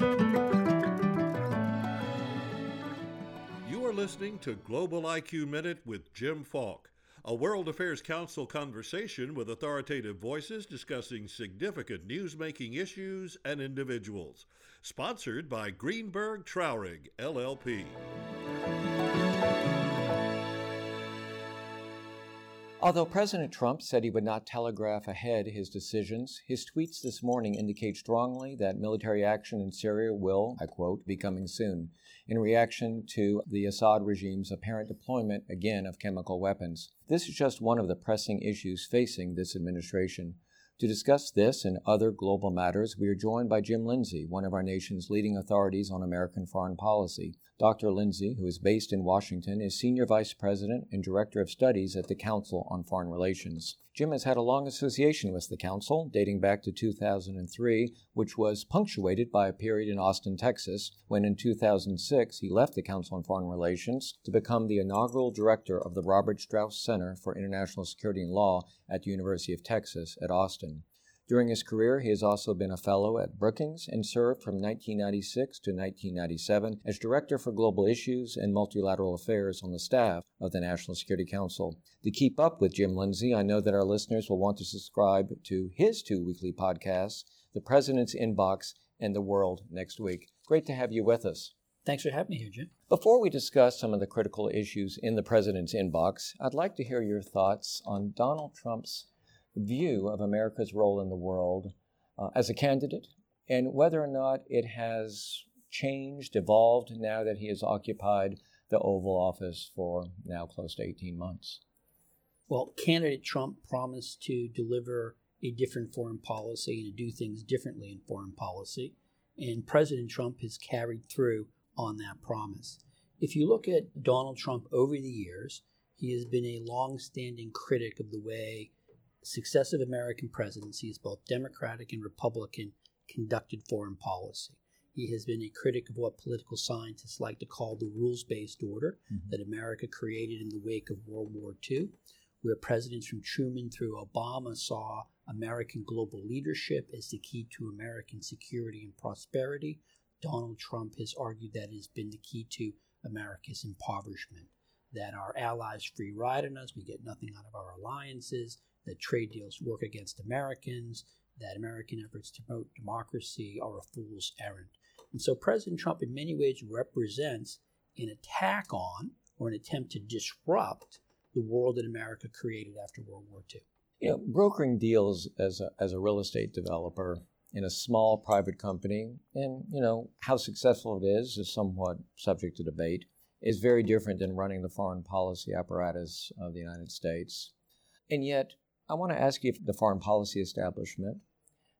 You are listening to Global IQ Minute with Jim Falk, a World Affairs Council conversation with authoritative voices discussing significant news-making issues and individuals. Sponsored by Greenberg Traurig, LLP. Although President Trump said he would not telegraph ahead his decisions, his tweets this morning indicate strongly that military action in Syria will, I quote, be coming soon, in reaction to the Assad regime's apparent deployment again of chemical weapons. This is just one of the pressing issues facing this administration. To discuss this and other global matters, we are joined by Jim Lindsay, one of our nation's leading authorities on American foreign policy. Dr. Lindsay, who is based in Washington, is Senior Vice President and Director of Studies at the Council on Foreign Relations. Jim has had a long association with the Council, dating back to 2003, which was punctuated by a period in Austin, Texas, when in 2006 he left the Council on Foreign Relations to become the inaugural director of the Robert Strauss Center for International Security and Law at the University of Texas at Austin. During his career, he has also been a fellow at Brookings and served from 1996 to 1997 as Director for Global Issues and Multilateral Affairs on the staff of the National Security Council. To keep up with Jim Lindsay, I know that our listeners will want to subscribe to his two weekly podcasts, The President's Inbox and The World Next Week. Great to have you with us. Thanks for having me here, Jim. Before we discuss some of the critical issues in the president's inbox, I'd like to hear your thoughts on Donald Trump's view of America's role in the world uh, as a candidate and whether or not it has changed, evolved now that he has occupied the Oval Office for now close to 18 months. Well, candidate Trump promised to deliver a different foreign policy and to do things differently in foreign policy, and President Trump has carried through on that promise. If you look at Donald Trump over the years, he has been a long-standing critic of the way successive American presidencies, both Democratic and Republican, conducted foreign policy. He has been a critic of what political scientists like to call the rules based order mm-hmm. that America created in the wake of World War II, where presidents from Truman through Obama saw American global leadership as the key to American security and prosperity. Donald Trump has argued that it has been the key to America's impoverishment, that our allies free ride on us, we get nothing out of our alliances, that trade deals work against Americans, that American efforts to promote democracy are a fool's errand. And so President Trump, in many ways, represents an attack on or an attempt to disrupt the world that America created after World War II. You know, brokering deals as a, as a real estate developer in a small private company, and you know how successful it is is somewhat subject to debate. Is very different than running the foreign policy apparatus of the United States, and yet I want to ask you if the foreign policy establishment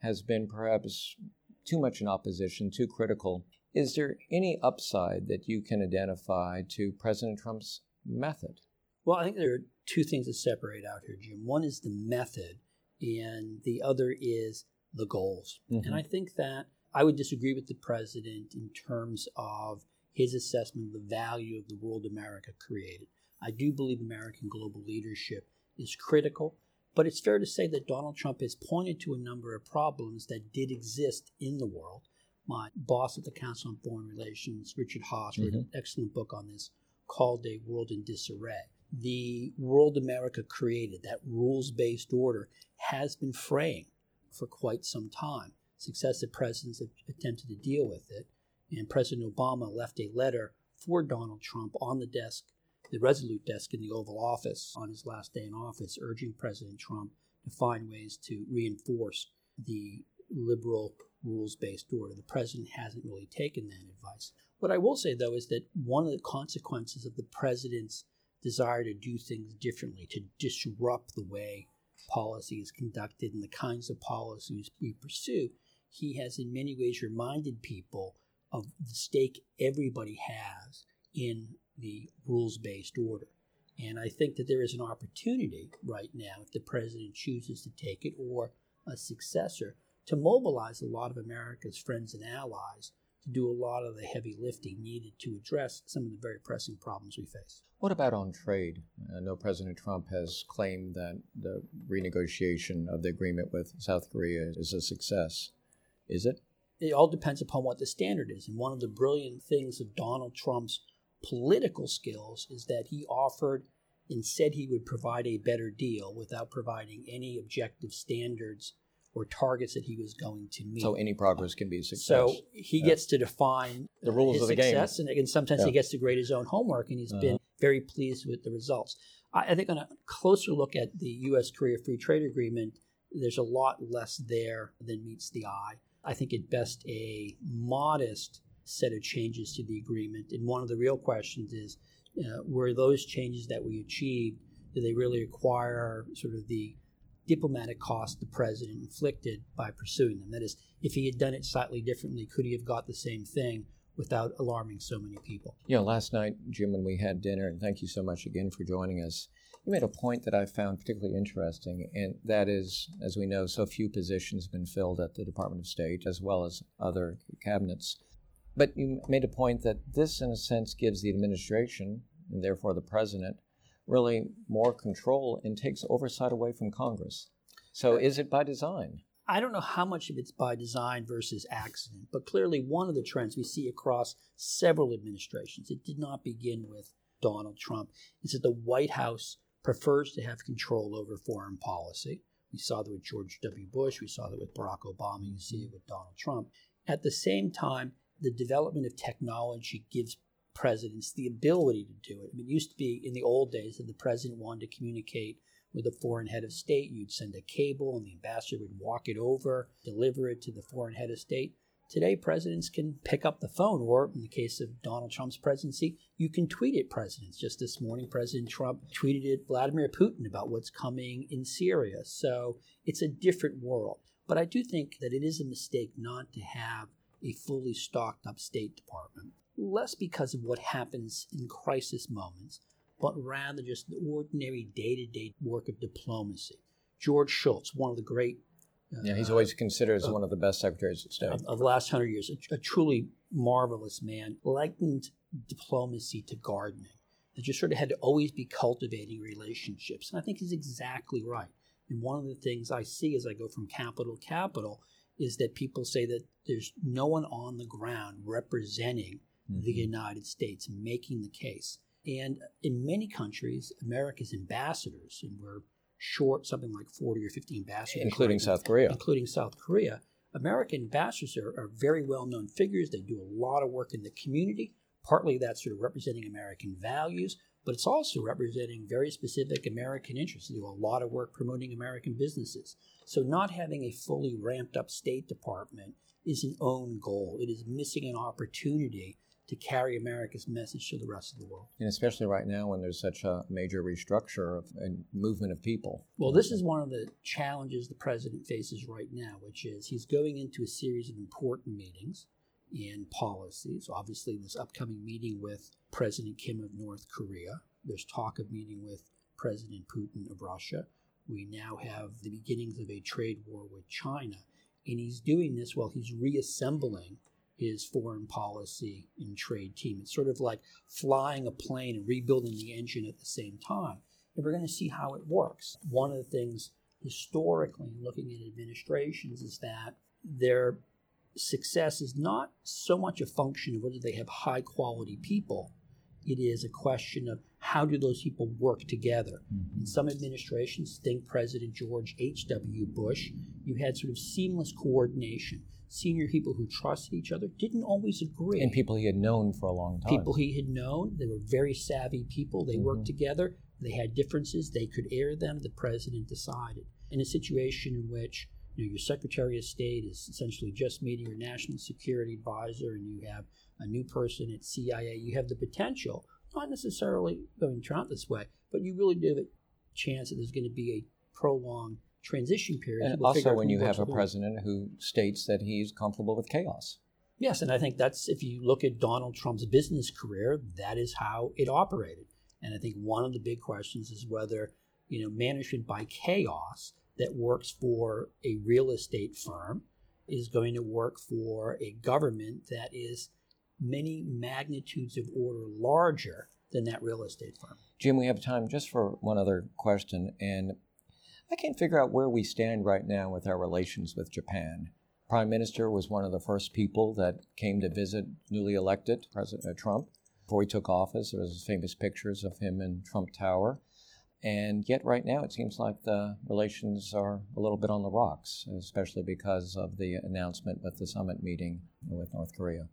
has been perhaps too much in opposition, too critical. Is there any upside that you can identify to President Trump's method? Well, I think there are two things that separate out here, Jim. One is the method, and the other is the goals. Mm-hmm. And I think that I would disagree with the president in terms of his assessment of the value of the world America created. I do believe American global leadership is critical. But it's fair to say that Donald Trump has pointed to a number of problems that did exist in the world. My boss at the Council on Foreign Relations, Richard Haass, mm-hmm. wrote an excellent book on this called A World in Disarray. The world America created, that rules based order, has been fraying for quite some time. Successive presidents have attempted to deal with it, and President Obama left a letter for Donald Trump on the desk the Resolute desk in the Oval Office on his last day in office, urging President Trump to find ways to reinforce the liberal rules based order. The president hasn't really taken that advice. What I will say, though, is that one of the consequences of the president's desire to do things differently, to disrupt the way policy is conducted and the kinds of policies we pursue, he has in many ways reminded people of the stake everybody has in the rules based order. And I think that there is an opportunity right now, if the president chooses to take it or a successor, to mobilize a lot of America's friends and allies to do a lot of the heavy lifting needed to address some of the very pressing problems we face. What about on trade? I know President Trump has claimed that the renegotiation of the agreement with South Korea is a success. Is it? it all depends upon what the standard is. And one of the brilliant things of Donald Trump's political skills is that he offered and said he would provide a better deal without providing any objective standards or targets that he was going to meet. So any progress can be a success. So he yeah. gets to define the rules of the success, game, and, and sometimes yeah. he gets to grade his own homework, and he's uh-huh. been very pleased with the results. I, I think on a closer look at the U.S. Korea Free Trade Agreement, there's a lot less there than meets the eye. I think at best a modest set of changes to the agreement. And one of the real questions is uh, were those changes that we achieved, do they really require sort of the diplomatic cost the president inflicted by pursuing them? That is, if he had done it slightly differently, could he have got the same thing without alarming so many people? Yeah, last night, Jim, when we had dinner, and thank you so much again for joining us, you made a point that I found particularly interesting, and that is, as we know, so few positions have been filled at the Department of State as well as other cabinets. But you made a point that this, in a sense, gives the administration, and therefore the president, really more control and takes oversight away from Congress. So is it by design? I don't know how much of it's by design versus accident, but clearly one of the trends we see across several administrations, it did not begin with Donald Trump, is that the White House prefers to have control over foreign policy. We saw that with George W. Bush, we saw that with Barack Obama, you see it with Donald Trump. At the same time, the development of technology gives presidents the ability to do it. I mean, it used to be in the old days that the president wanted to communicate with a foreign head of state, you'd send a cable and the ambassador would walk it over, deliver it to the foreign head of state. Today, presidents can pick up the phone, or in the case of Donald Trump's presidency, you can tweet at presidents. Just this morning, President Trump tweeted at Vladimir Putin about what's coming in Syria. So it's a different world. But I do think that it is a mistake not to have a fully stocked up State Department, less because of what happens in crisis moments, but rather just the ordinary day to day work of diplomacy. George Shultz, one of the great uh, yeah, he's always considered as uh, one of the best secretaries of state of, of the last hundred years. A, a, truly marvelous man, likened diplomacy to gardening. That just sort of had to always be cultivating relationships, and I think he's exactly right. And one of the things I see as I go from capital to capital is that people say that there's no one on the ground representing mm-hmm. the United States making the case. And in many countries, America's ambassadors, and we're short something like 40 or 50 ambassadors. Including right South Korea. Including South Korea. American ambassadors are, are very well known figures. They do a lot of work in the community. Partly that's sort of representing American values, but it's also representing very specific American interests. They do a lot of work promoting American businesses. So, not having a fully ramped up State Department is an own goal. It is missing an opportunity to carry America's message to the rest of the world. And especially right now when there's such a major restructure of, and movement of people. Well, this is one of the challenges the president faces right now, which is he's going into a series of important meetings and policies. Obviously, this upcoming meeting with President Kim of North Korea. There's talk of meeting with President Putin of Russia. We now have the beginnings of a trade war with China. And he's doing this while he's reassembling his foreign policy and trade team. It's sort of like flying a plane and rebuilding the engine at the same time. And we're going to see how it works. One of the things historically, looking at administrations, is that their success is not so much a function of whether they have high quality people it is a question of how do those people work together. Mm-hmm. In some administrations, think President George H.W. Bush, you had sort of seamless coordination. Senior people who trusted each other didn't always agree. And people he had known for a long time. People he had known. They were very savvy people. They mm-hmm. worked together. They had differences. They could air them. The president decided. In a situation in which you know, your Secretary of State is essentially just meeting your national security advisor, and you have a new person at CIA, you have the potential, not necessarily going to turn this way, but you really do have a chance that there's going to be a prolonged transition period. And also, when you have a president who states that he's comfortable with chaos. Yes, and I think that's if you look at Donald Trump's business career, that is how it operated. And I think one of the big questions is whether you know management by chaos that works for a real estate firm is going to work for a government that is many magnitudes of order larger than that real estate firm. Jim, we have time just for one other question, and I can't figure out where we stand right now with our relations with Japan. Prime Minister was one of the first people that came to visit newly elected President Trump. Before he took office, there was famous pictures of him in Trump Tower. And yet, right now, it seems like the relations are a little bit on the rocks, especially because of the announcement with the summit meeting with North Korea.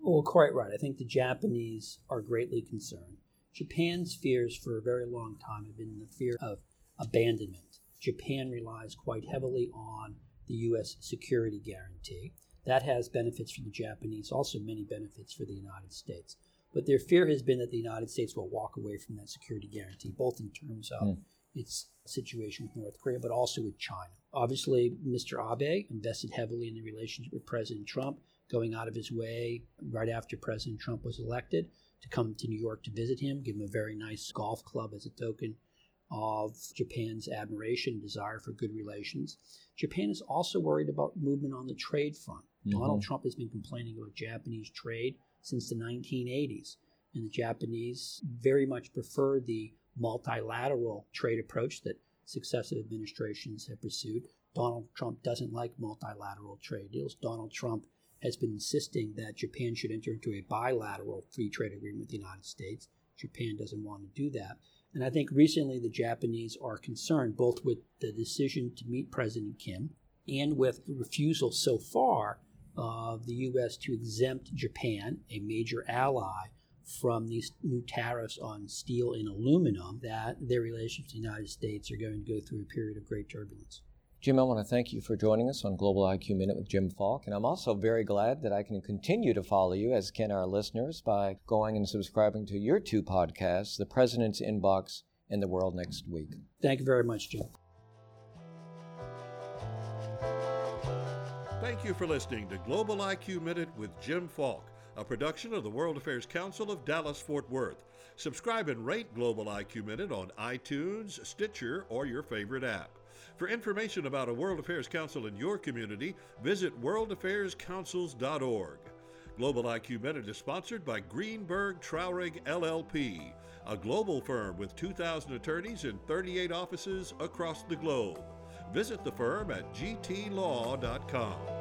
Well, quite right. I think the Japanese are greatly concerned. Japan's fears for a very long time have been the fear of abandonment. Japan relies quite heavily on the U.S. security guarantee. That has benefits for the Japanese, also many benefits for the United States. But their fear has been that the United States will walk away from that security guarantee, both in terms of mm. its situation with North Korea, but also with China. Obviously, Mr. Abe invested heavily in the relationship with President Trump, going out of his way right after President Trump was elected to come to New York to visit him, give him a very nice golf club as a token of Japan's admiration and desire for good relations. Japan is also worried about movement on the trade front. Mm-hmm. Donald Trump has been complaining about Japanese trade since the 1980s, and the Japanese very much prefer the multilateral trade approach that successive administrations have pursued. Donald Trump doesn't like multilateral trade deals. Donald Trump has been insisting that Japan should enter into a bilateral free trade agreement with the United States. Japan doesn't want to do that. And I think recently the Japanese are concerned both with the decision to meet President Kim and with the refusal so far of the U.S. to exempt Japan, a major ally, from these new tariffs on steel and aluminum, that their relations with the United States are going to go through a period of great turbulence. Jim, I want to thank you for joining us on Global IQ Minute with Jim Falk. And I'm also very glad that I can continue to follow you, as can our listeners, by going and subscribing to your two podcasts, The President's Inbox and The World Next Week. Thank you very much, Jim. Thank you for listening to Global IQ Minute with Jim Falk, a production of the World Affairs Council of Dallas Fort Worth. Subscribe and rate Global IQ Minute on iTunes, Stitcher, or your favorite app. For information about a World Affairs Council in your community, visit worldaffairscouncils.org. Global IQ Minute is sponsored by Greenberg Traurig LLP, a global firm with 2,000 attorneys in 38 offices across the globe. Visit the firm at gtlaw.com.